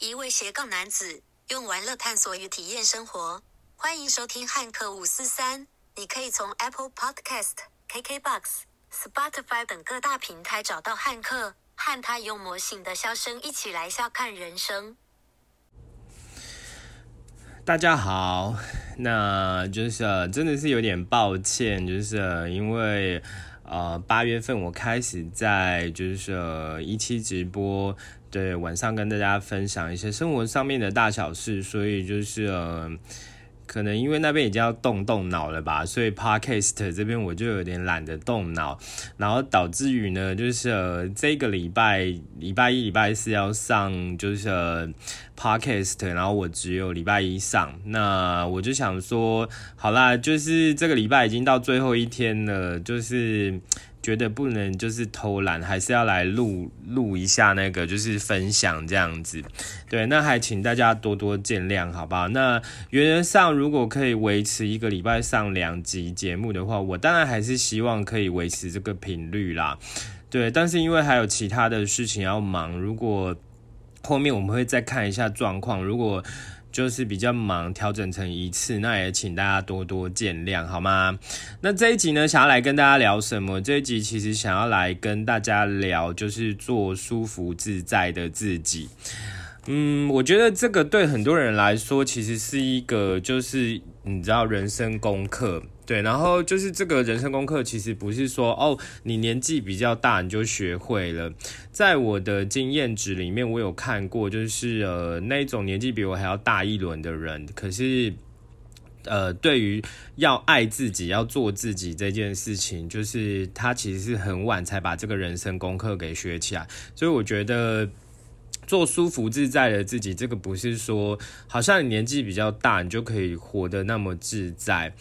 一位斜杠男子用玩乐探索与体验生活。欢迎收听汉克五四三。你可以从 Apple Podcast、KKBox、Spotify 等各大平台找到汉克，和他用魔性的笑声一起来笑看人生。大家好，那就是真的是有点抱歉，就是因为呃八月份我开始在就是一期直播，对晚上跟大家分享一些生活上面的大小事，所以就是呃。可能因为那边已经要动动脑了吧，所以 podcast 这边我就有点懒得动脑，然后导致于呢，就是呃这个礼拜礼拜一、礼拜四要上就是呃 podcast，然后我只有礼拜一上，那我就想说，好啦，就是这个礼拜已经到最后一天了，就是。觉得不能就是偷懒，还是要来录录一下那个，就是分享这样子。对，那还请大家多多见谅，好不好？那原则上如果可以维持一个礼拜上两集节目的话，我当然还是希望可以维持这个频率啦。对，但是因为还有其他的事情要忙，如果后面我们会再看一下状况，如果。就是比较忙，调整成一次，那也请大家多多见谅，好吗？那这一集呢，想要来跟大家聊什么？这一集其实想要来跟大家聊，就是做舒服自在的自己。嗯，我觉得这个对很多人来说，其实是一个就是你知道人生功课，对。然后就是这个人生功课，其实不是说哦，你年纪比较大你就学会了。在我的经验值里面，我有看过，就是呃那种年纪比我还要大一轮的人，可是呃对于要爱自己、要做自己这件事情，就是他其实是很晚才把这个人生功课给学起来。所以我觉得。做舒服自在的自己，这个不是说好像你年纪比较大，你就可以活得那么自在。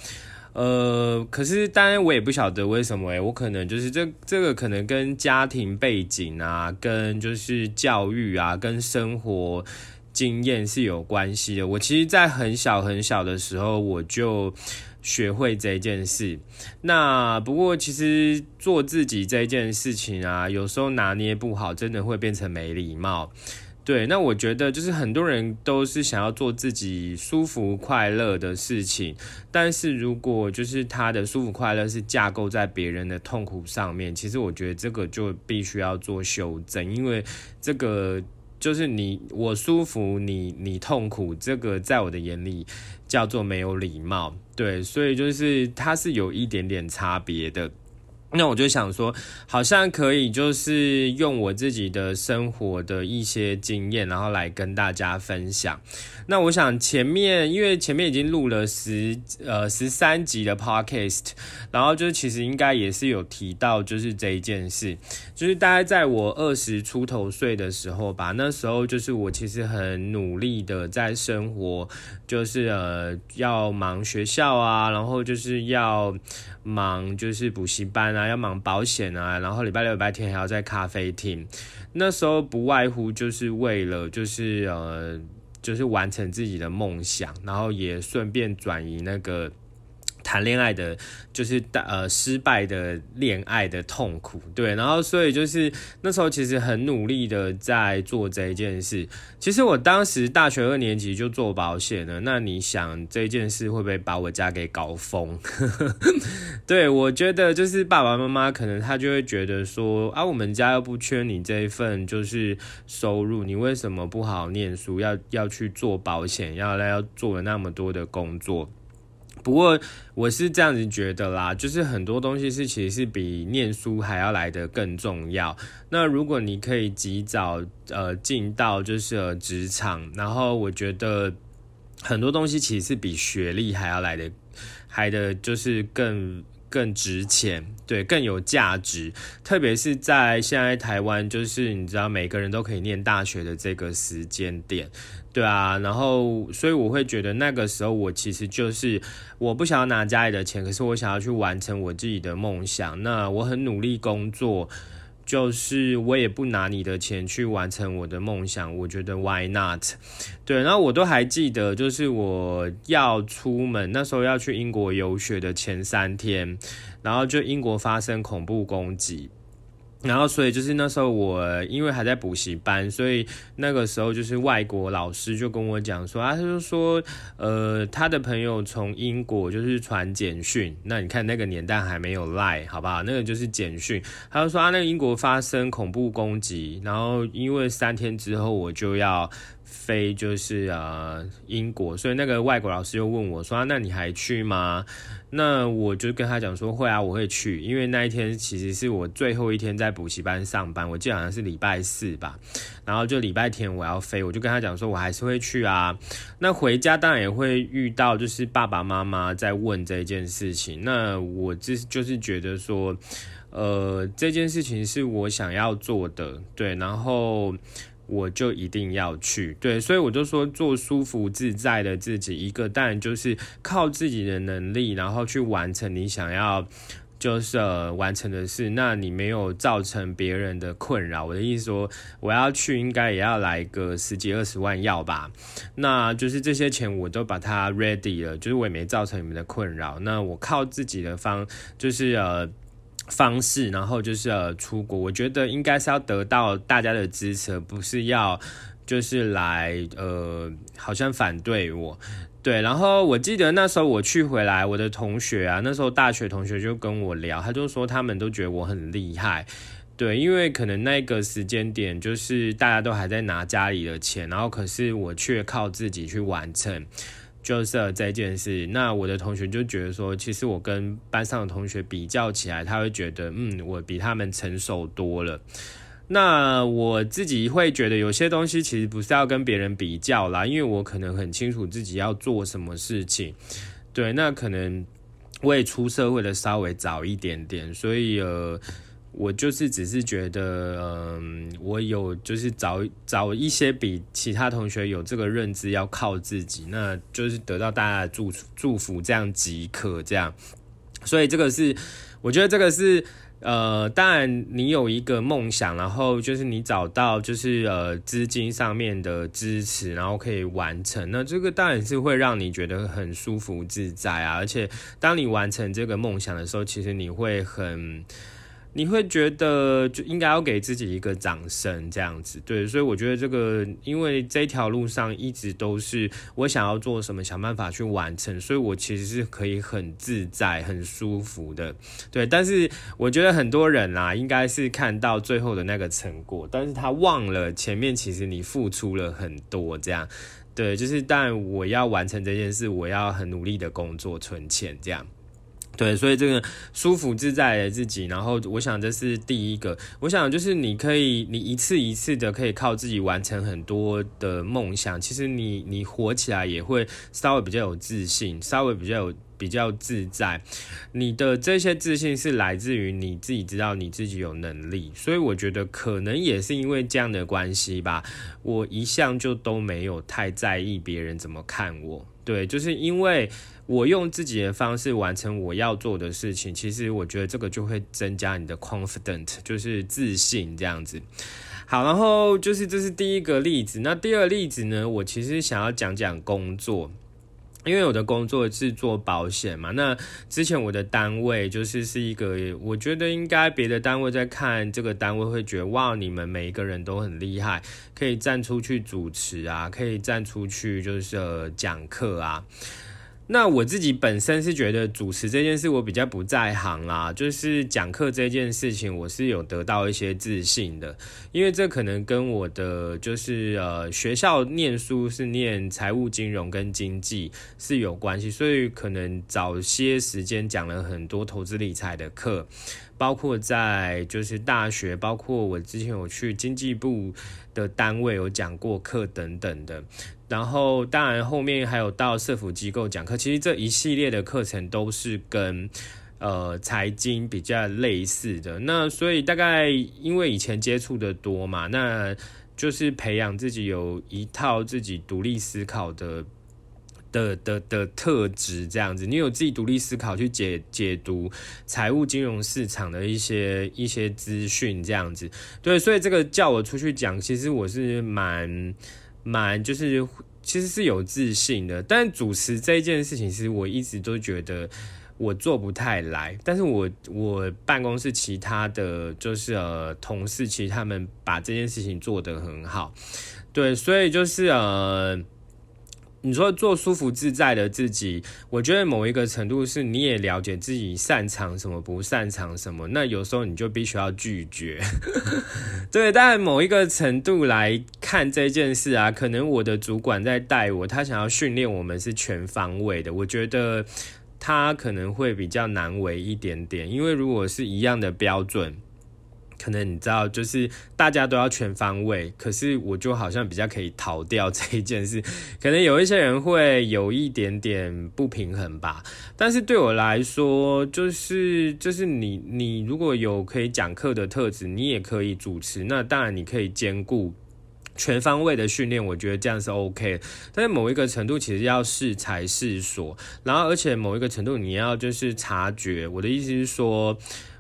呃，可是当然我也不晓得为什么诶，我可能就是这这个可能跟家庭背景啊，跟就是教育啊，跟生活经验是有关系的。我其实，在很小很小的时候，我就。学会这件事，那不过其实做自己这件事情啊，有时候拿捏不好，真的会变成没礼貌。对，那我觉得就是很多人都是想要做自己舒服快乐的事情，但是如果就是他的舒服快乐是架构在别人的痛苦上面，其实我觉得这个就必须要做修正，因为这个。就是你我舒服，你你痛苦，这个在我的眼里叫做没有礼貌，对，所以就是它是有一点点差别的。那我就想说，好像可以就是用我自己的生活的一些经验，然后来跟大家分享。那我想前面，因为前面已经录了十呃十三集的 podcast，然后就其实应该也是有提到，就是这一件事，就是大概在我二十出头岁的时候吧，那时候就是我其实很努力的在生活，就是呃要忙学校啊，然后就是要忙就是补习班啊，要忙保险啊，然后礼拜六礼拜天还要在咖啡厅，那时候不外乎就是为了就是呃。就是完成自己的梦想，然后也顺便转移那个谈恋爱的，就是呃失败的恋爱的痛苦，对，然后所以就是那时候其实很努力的在做这一件事。其实我当时大学二年级就做保险了，那你想这件事会不会把我家给搞疯？对我觉得就是爸爸妈妈可能他就会觉得说啊，我们家又不缺你这一份就是收入，你为什么不好好念书，要要去做保险，要要做了那么多的工作？不过我是这样子觉得啦，就是很多东西是其实是比念书还要来的更重要。那如果你可以及早呃进到就是职场，然后我觉得很多东西其实是比学历还要来的。还的就是更更值钱，对，更有价值。特别是在现在台湾，就是你知道每个人都可以念大学的这个时间点，对啊。然后，所以我会觉得那个时候，我其实就是我不想要拿家里的钱，可是我想要去完成我自己的梦想。那我很努力工作。就是我也不拿你的钱去完成我的梦想，我觉得 why not？对，然后我都还记得，就是我要出门那时候要去英国游学的前三天，然后就英国发生恐怖攻击，然后，所以就是那时候我因为还在补习班，所以那个时候就是外国老师就跟我讲说，他就说，呃，他的朋友从英国就是传简讯，那你看那个年代还没有赖，好不好？那个就是简讯，他就说啊，那个英国发生恐怖攻击，然后因为三天之后我就要。飞就是呃英国，所以那个外国老师又问我说：“那你还去吗？”那我就跟他讲说：“会啊，我会去，因为那一天其实是我最后一天在补习班上班，我记得好像是礼拜四吧。然后就礼拜天我要飞，我就跟他讲说，我还是会去啊。那回家当然也会遇到，就是爸爸妈妈在问这件事情。那我这就是觉得说，呃，这件事情是我想要做的，对，然后。我就一定要去，对，所以我就说做舒服自在的自己，一个当然就是靠自己的能力，然后去完成你想要就是完成的事。那你没有造成别人的困扰，我的意思说，我要去应该也要来个十几二十万要吧？那就是这些钱我都把它 ready 了，就是我也没造成你们的困扰。那我靠自己的方，就是呃。方式，然后就是呃出国，我觉得应该是要得到大家的支持，不是要就是来呃好像反对我，对。然后我记得那时候我去回来，我的同学啊，那时候大学同学就跟我聊，他就说他们都觉得我很厉害，对，因为可能那个时间点就是大家都还在拿家里的钱，然后可是我却靠自己去完成。就是这件事，那我的同学就觉得说，其实我跟班上的同学比较起来，他会觉得，嗯，我比他们成熟多了。那我自己会觉得，有些东西其实不是要跟别人比较啦，因为我可能很清楚自己要做什么事情。对，那可能我也出社会的稍微早一点点，所以呃。我就是只是觉得，嗯，我有就是找找一些比其他同学有这个认知，要靠自己，那就是得到大家的祝祝福，这样即可这样。所以这个是，我觉得这个是，呃，当然你有一个梦想，然后就是你找到就是呃资金上面的支持，然后可以完成，那这个当然是会让你觉得很舒服自在啊。而且当你完成这个梦想的时候，其实你会很。你会觉得就应该要给自己一个掌声，这样子对，所以我觉得这个，因为这条路上一直都是我想要做什么，想办法去完成，所以我其实是可以很自在、很舒服的，对。但是我觉得很多人啊，应该是看到最后的那个成果，但是他忘了前面其实你付出了很多，这样对，就是但我要完成这件事，我要很努力的工作、存钱，这样。对，所以这个舒服自在的自己，然后我想这是第一个。我想就是你可以，你一次一次的可以靠自己完成很多的梦想。其实你你活起来也会稍微比较有自信，稍微比较有比较自在。你的这些自信是来自于你自己知道你自己有能力。所以我觉得可能也是因为这样的关系吧，我一向就都没有太在意别人怎么看我。对，就是因为。我用自己的方式完成我要做的事情，其实我觉得这个就会增加你的 confident，就是自信这样子。好，然后就是这是第一个例子。那第二个例子呢？我其实想要讲讲工作，因为我的工作是做保险嘛。那之前我的单位就是是一个，我觉得应该别的单位在看这个单位会觉得哇，你们每一个人都很厉害，可以站出去主持啊，可以站出去就是讲课啊。那我自己本身是觉得主持这件事我比较不在行啦，就是讲课这件事情我是有得到一些自信的，因为这可能跟我的就是呃学校念书是念财务金融跟经济是有关系，所以可能早些时间讲了很多投资理财的课，包括在就是大学，包括我之前有去经济部的单位有讲过课等等的。然后，当然后面还有到社福机构讲课，其实这一系列的课程都是跟呃财经比较类似的。那所以大概因为以前接触的多嘛，那就是培养自己有一套自己独立思考的的的的特质，这样子，你有自己独立思考去解解读财务金融市场的一些一些资讯，这样子。对，所以这个叫我出去讲，其实我是蛮。蛮就是其实是有自信的，但主持这一件事情，其实我一直都觉得我做不太来，但是我我办公室其他的就是呃同事，其实他们把这件事情做得很好，对，所以就是呃。你说做舒服自在的自己，我觉得某一个程度是你也了解自己擅长什么，不擅长什么。那有时候你就必须要拒绝。对，但某一个程度来看这件事啊，可能我的主管在带我，他想要训练我们是全方位的。我觉得他可能会比较难为一点点，因为如果是一样的标准。可能你知道，就是大家都要全方位，可是我就好像比较可以逃掉这一件事。可能有一些人会有一点点不平衡吧，但是对我来说，就是就是你你如果有可以讲课的特质，你也可以主持，那当然你可以兼顾全方位的训练，我觉得这样是 OK。但是某一个程度，其实要适才适所，然后而且某一个程度，你要就是察觉。我的意思是说。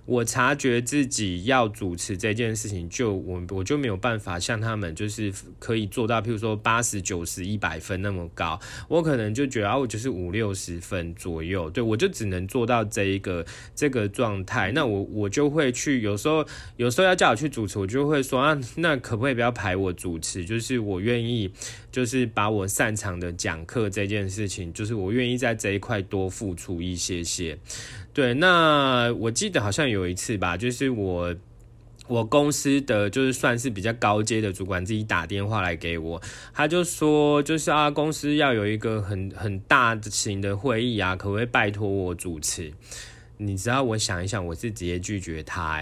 我察觉自己要主持这件事情，就我我就没有办法像他们，就是可以做到，譬如说八十九十一百分那么高，我可能就觉得啊，我就是五六十分左右，对我就只能做到这一个这个状态。那我我就会去，有时候有时候要叫我去主持，我就会说啊，那可不可以不要排我主持？就是我愿意，就是把我擅长的讲课这件事情，就是我愿意在这一块多付出一些些。对，那我记得好像有一次吧，就是我我公司的就是算是比较高阶的主管自己打电话来给我，他就说就是啊，公司要有一个很很大型的会议啊，可不可以拜托我主持？你知道，我想一想，我是直接拒绝他。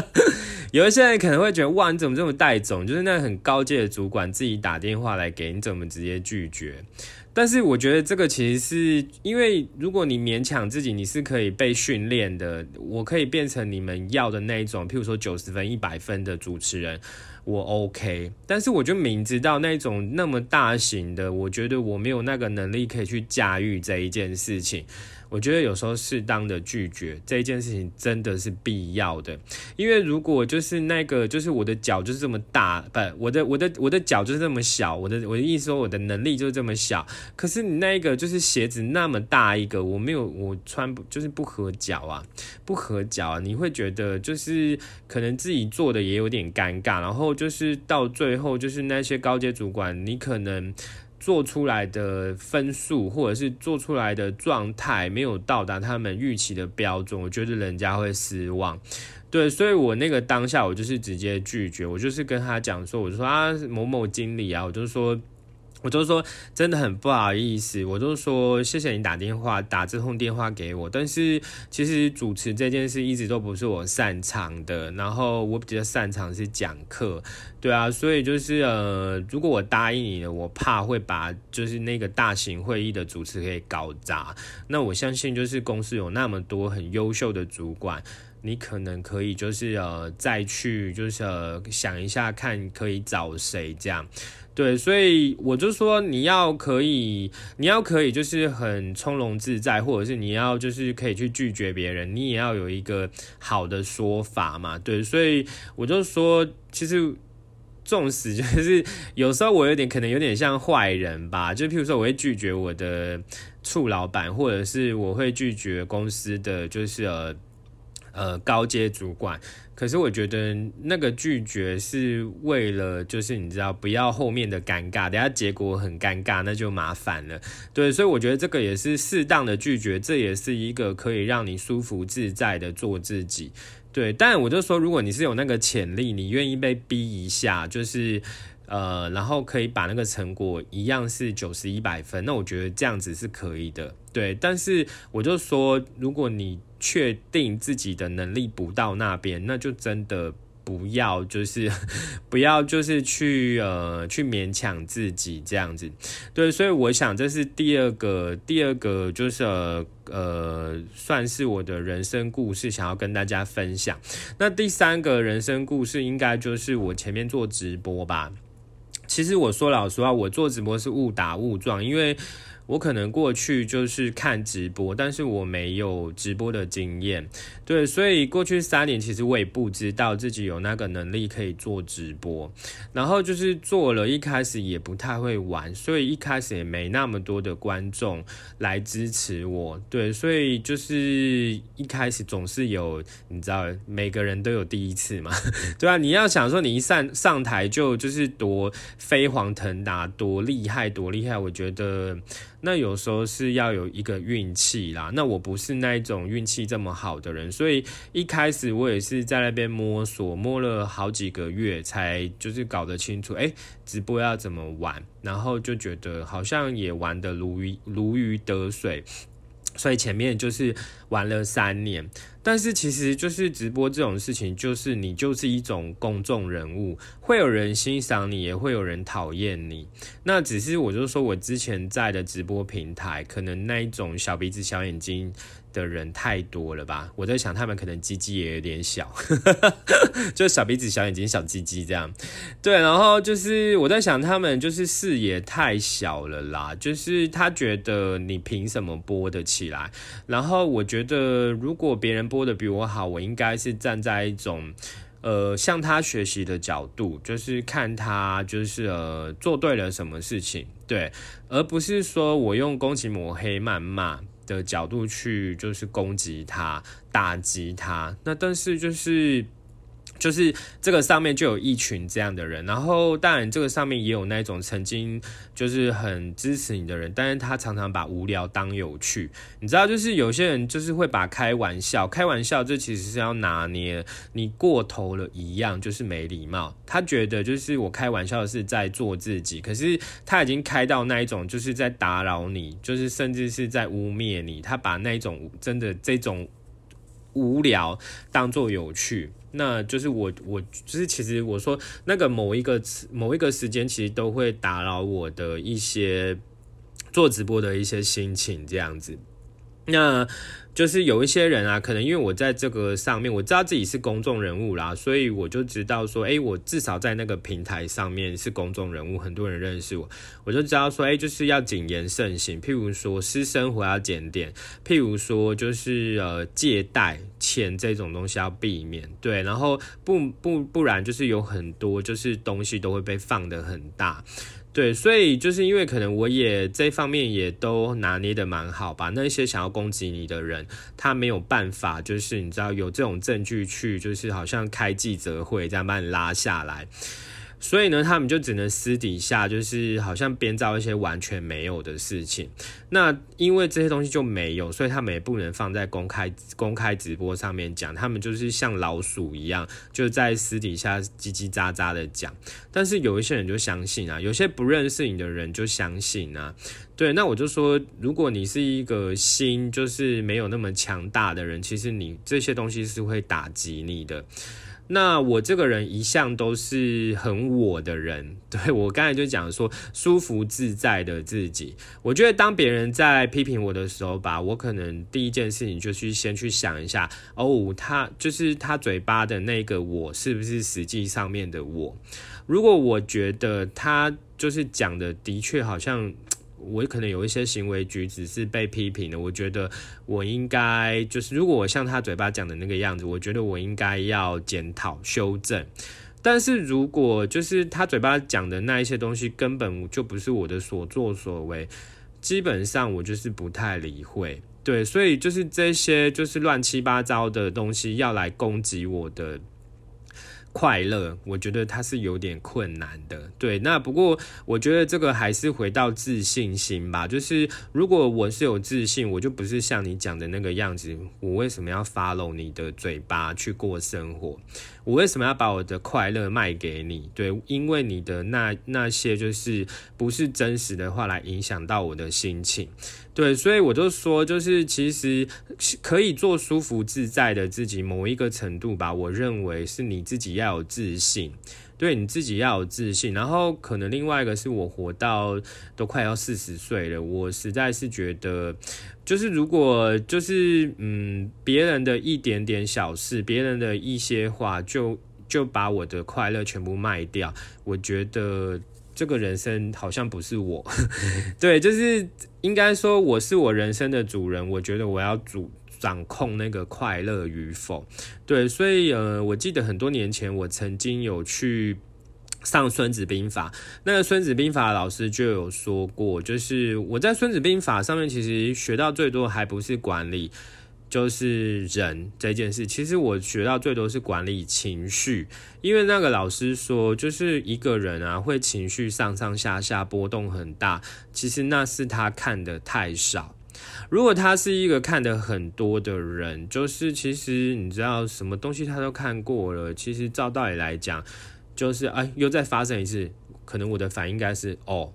有一些人可能会觉得，哇，你怎么这么带种？就是那很高阶的主管自己打电话来给你，怎么直接拒绝？但是我觉得这个其实是因为，如果你勉强自己，你是可以被训练的。我可以变成你们要的那一种，譬如说九十分、一百分的主持人，我 OK。但是我就明知道那种那么大型的，我觉得我没有那个能力可以去驾驭这一件事情。我觉得有时候适当的拒绝这一件事情真的是必要的，因为如果就是那个就是我的脚就是这么大，不，我的我的我的脚就是这么小，我的我的意思说我的能力就是这么小，可是你那个就是鞋子那么大一个，我没有我穿不就是不合脚啊，不合脚啊，你会觉得就是可能自己做的也有点尴尬，然后就是到最后就是那些高阶主管，你可能。做出来的分数或者是做出来的状态没有到达他们预期的标准，我觉得人家会失望。对，所以我那个当下我就是直接拒绝，我就是跟他讲说，我就说啊某某经理啊，我就说。我就说真的很不好意思，我就说谢谢你打电话打这通电话给我，但是其实主持这件事一直都不是我擅长的，然后我比较擅长是讲课，对啊，所以就是呃，如果我答应你了，我怕会把就是那个大型会议的主持给搞砸，那我相信就是公司有那么多很优秀的主管，你可能可以就是呃再去就是呃想一下看可以找谁这样。对，所以我就说你要可以，你要可以，就是很从容自在，或者是你要就是可以去拒绝别人，你也要有一个好的说法嘛。对，所以我就说，其实纵使就是有时候我有点可能有点像坏人吧，就譬如说我会拒绝我的处老板，或者是我会拒绝公司的就是呃呃高阶主管。可是我觉得那个拒绝是为了，就是你知道，不要后面的尴尬，等下结果很尴尬，那就麻烦了。对，所以我觉得这个也是适当的拒绝，这也是一个可以让你舒服自在的做自己。对，但我就说，如果你是有那个潜力，你愿意被逼一下，就是呃，然后可以把那个成果一样是九十一百分，那我觉得这样子是可以的。对，但是我就说，如果你确定自己的能力不到那边，那就真的不要，就是 不要，就是去呃去勉强自己这样子。对，所以我想这是第二个，第二个就是呃，算是我的人生故事，想要跟大家分享。那第三个人生故事，应该就是我前面做直播吧。其实我说老实话，我做直播是误打误撞，因为。我可能过去就是看直播，但是我没有直播的经验，对，所以过去三年其实我也不知道自己有那个能力可以做直播，然后就是做了一开始也不太会玩，所以一开始也没那么多的观众来支持我，对，所以就是一开始总是有，你知道，每个人都有第一次嘛，对啊，你要想说你一上上台就就是多飞黄腾达，多厉害，多厉害，我觉得。那有时候是要有一个运气啦，那我不是那一种运气这么好的人，所以一开始我也是在那边摸索，摸了好几个月才就是搞得清楚，哎，直播要怎么玩，然后就觉得好像也玩得如鱼如鱼得水。所以前面就是玩了三年，但是其实就是直播这种事情，就是你就是一种公众人物，会有人欣赏你，也会有人讨厌你。那只是我就说我之前在的直播平台，可能那一种小鼻子小眼睛。的人太多了吧？我在想，他们可能鸡鸡也有点小，就小鼻子、小眼睛、小鸡鸡这样。对，然后就是我在想，他们就是视野太小了啦。就是他觉得你凭什么播得起来？然后我觉觉得，如果别人播的比我好，我应该是站在一种呃向他学习的角度，就是看他就是呃做对了什么事情，对，而不是说我用攻击抹黑谩骂。的角度去就是攻击他、打击他，那但是就是。就是这个上面就有一群这样的人，然后当然这个上面也有那种曾经就是很支持你的人，但是他常常把无聊当有趣，你知道，就是有些人就是会把开玩笑，开玩笑这其实是要拿捏，你过头了一样就是没礼貌。他觉得就是我开玩笑是在做自己，可是他已经开到那一种就是在打扰你，就是甚至是在污蔑你，他把那一种真的这种无聊当做有趣。那就是我，我就是其实我说那个某一个某一个时间，其实都会打扰我的一些做直播的一些心情，这样子。那。就是有一些人啊，可能因为我在这个上面，我知道自己是公众人物啦，所以我就知道说，哎，我至少在那个平台上面是公众人物，很多人认识我，我就知道说，哎，就是要谨言慎行，譬如说私生活要检点，譬如说就是呃借贷钱这种东西要避免，对，然后不不不然就是有很多就是东西都会被放得很大。对，所以就是因为可能我也这方面也都拿捏的蛮好吧，那些想要攻击你的人，他没有办法，就是你知道有这种证据去，就是好像开记者会这样把你拉下来。所以呢，他们就只能私底下，就是好像编造一些完全没有的事情。那因为这些东西就没有，所以他们也不能放在公开公开直播上面讲。他们就是像老鼠一样，就在私底下叽叽喳喳的讲。但是有一些人就相信啊，有些不认识你的人就相信啊。对，那我就说，如果你是一个心就是没有那么强大的人，其实你这些东西是会打击你的。那我这个人一向都是很我的人，对我刚才就讲说舒服自在的自己。我觉得当别人在批评我的时候吧，我可能第一件事情就去先去想一下，哦，他就是他嘴巴的那个我是不是实际上面的我？如果我觉得他就是讲的的确好像。我可能有一些行为举止是被批评的，我觉得我应该就是，如果我像他嘴巴讲的那个样子，我觉得我应该要检讨修正。但是如果就是他嘴巴讲的那一些东西根本就不是我的所作所为，基本上我就是不太理会。对，所以就是这些就是乱七八糟的东西要来攻击我的。快乐，我觉得它是有点困难的。对，那不过我觉得这个还是回到自信心吧。就是如果我是有自信，我就不是像你讲的那个样子。我为什么要 follow 你的嘴巴去过生活？我为什么要把我的快乐卖给你？对，因为你的那那些就是不是真实的话来影响到我的心情。对，所以我就说，就是其实可以做舒服自在的自己，某一个程度吧。我认为是你自己要有自信，对你自己要有自信。然后可能另外一个是我活到都快要四十岁了，我实在是觉得，就是如果就是嗯，别人的一点点小事，别人的一些话，就就把我的快乐全部卖掉，我觉得。这个人生好像不是我，对，就是应该说我是我人生的主人，我觉得我要主掌控那个快乐与否，对，所以呃，我记得很多年前我曾经有去上《孙子兵法》，那个《孙子兵法》老师就有说过，就是我在《孙子兵法》上面其实学到最多还不是管理。就是人这件事，其实我学到最多是管理情绪，因为那个老师说，就是一个人啊会情绪上上下下波动很大，其实那是他看的太少。如果他是一个看的很多的人，就是其实你知道什么东西他都看过了，其实照道理来讲，就是哎又再发生一次，可能我的反应应该是哦。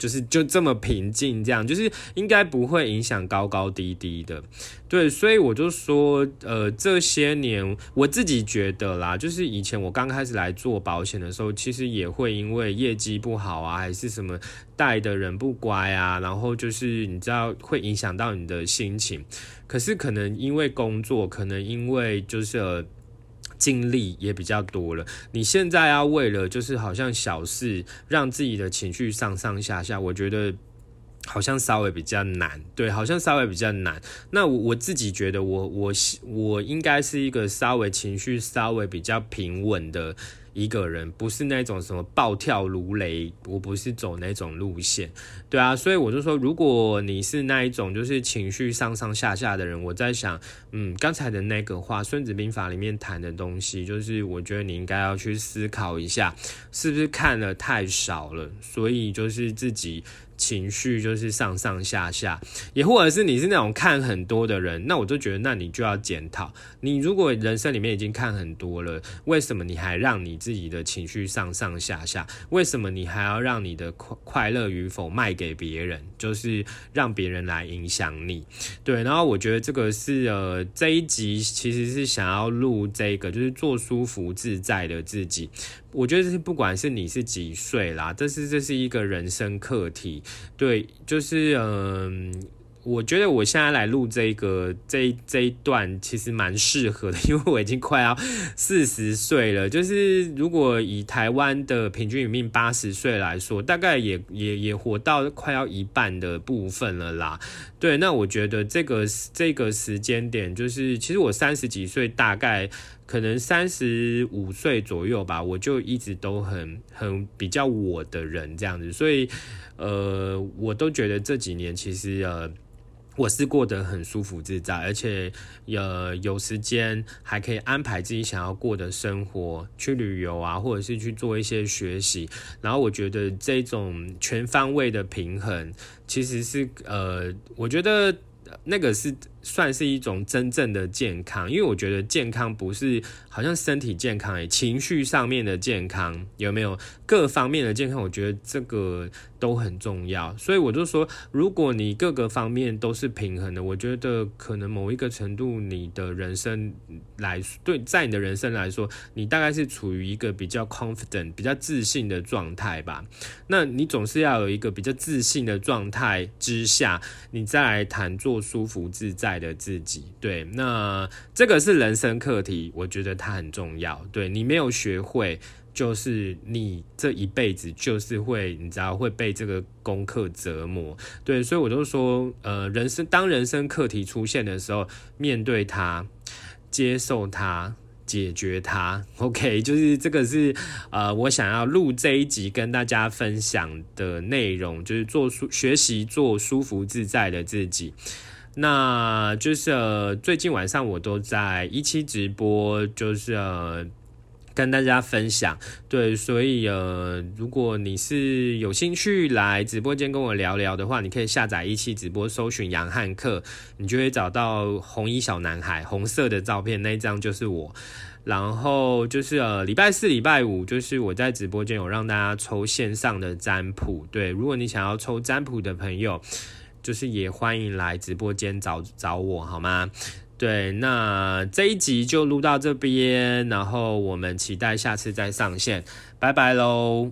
就是就这么平静，这样就是应该不会影响高高低低的，对，所以我就说，呃，这些年我自己觉得啦，就是以前我刚开始来做保险的时候，其实也会因为业绩不好啊，还是什么带的人不乖啊，然后就是你知道会影响到你的心情，可是可能因为工作，可能因为就是。经历也比较多了，你现在要为了就是好像小事让自己的情绪上上下下，我觉得好像稍微比较难，对，好像稍微比较难。那我我自己觉得，我我我应该是一个稍微情绪稍微比较平稳的。一个人不是那种什么暴跳如雷，我不是走那种路线，对啊，所以我就说，如果你是那一种就是情绪上上下下的人，我在想，嗯，刚才的那个话，《孙子兵法》里面谈的东西，就是我觉得你应该要去思考一下，是不是看的太少了，所以就是自己。情绪就是上上下下，也或者是你是那种看很多的人，那我就觉得，那你就要检讨。你如果人生里面已经看很多了，为什么你还让你自己的情绪上上下下？为什么你还要让你的快快乐与否卖给别人？就是让别人来影响你？对，然后我觉得这个是呃这一集其实是想要录这个，就是做舒服自在的自己。我觉得是不管是你是几岁啦，这是这是一个人生课题，对，就是嗯，我觉得我现在来录这个这这一段其实蛮适合的，因为我已经快要四十岁了，就是如果以台湾的平均寿命八十岁来说，大概也也也活到快要一半的部分了啦。对，那我觉得这个这个时间点，就是其实我三十几岁大概。可能三十五岁左右吧，我就一直都很很比较我的人这样子，所以呃，我都觉得这几年其实呃，我是过得很舒服自在，而且呃有时间还可以安排自己想要过的生活，去旅游啊，或者是去做一些学习，然后我觉得这种全方位的平衡，其实是呃，我觉得那个是。算是一种真正的健康，因为我觉得健康不是好像身体健康，诶，情绪上面的健康有没有各方面的健康？我觉得这个都很重要。所以我就说，如果你各个方面都是平衡的，我觉得可能某一个程度，你的人生来对，在你的人生来说，你大概是处于一个比较 confident、比较自信的状态吧。那你总是要有一个比较自信的状态之下，你再来谈做舒服自在。爱的自己，对，那这个是人生课题，我觉得它很重要。对你没有学会，就是你这一辈子就是会，你知道会被这个功课折磨。对，所以我就说，呃，人生当人生课题出现的时候，面对它，接受它，解决它。OK，就是这个是呃，我想要录这一集跟大家分享的内容，就是做舒学习做舒服自在的自己。那就是呃，最近晚上我都在一期直播，就是呃，跟大家分享。对，所以呃，如果你是有兴趣来直播间跟我聊聊的话，你可以下载一期直播，搜寻杨汉克，你就会找到红衣小男孩红色的照片那一张就是我。然后就是呃，礼拜四、礼拜五就是我在直播间有让大家抽线上的占卜。对，如果你想要抽占卜的朋友。就是也欢迎来直播间找找我好吗？对，那这一集就录到这边，然后我们期待下次再上线，拜拜喽。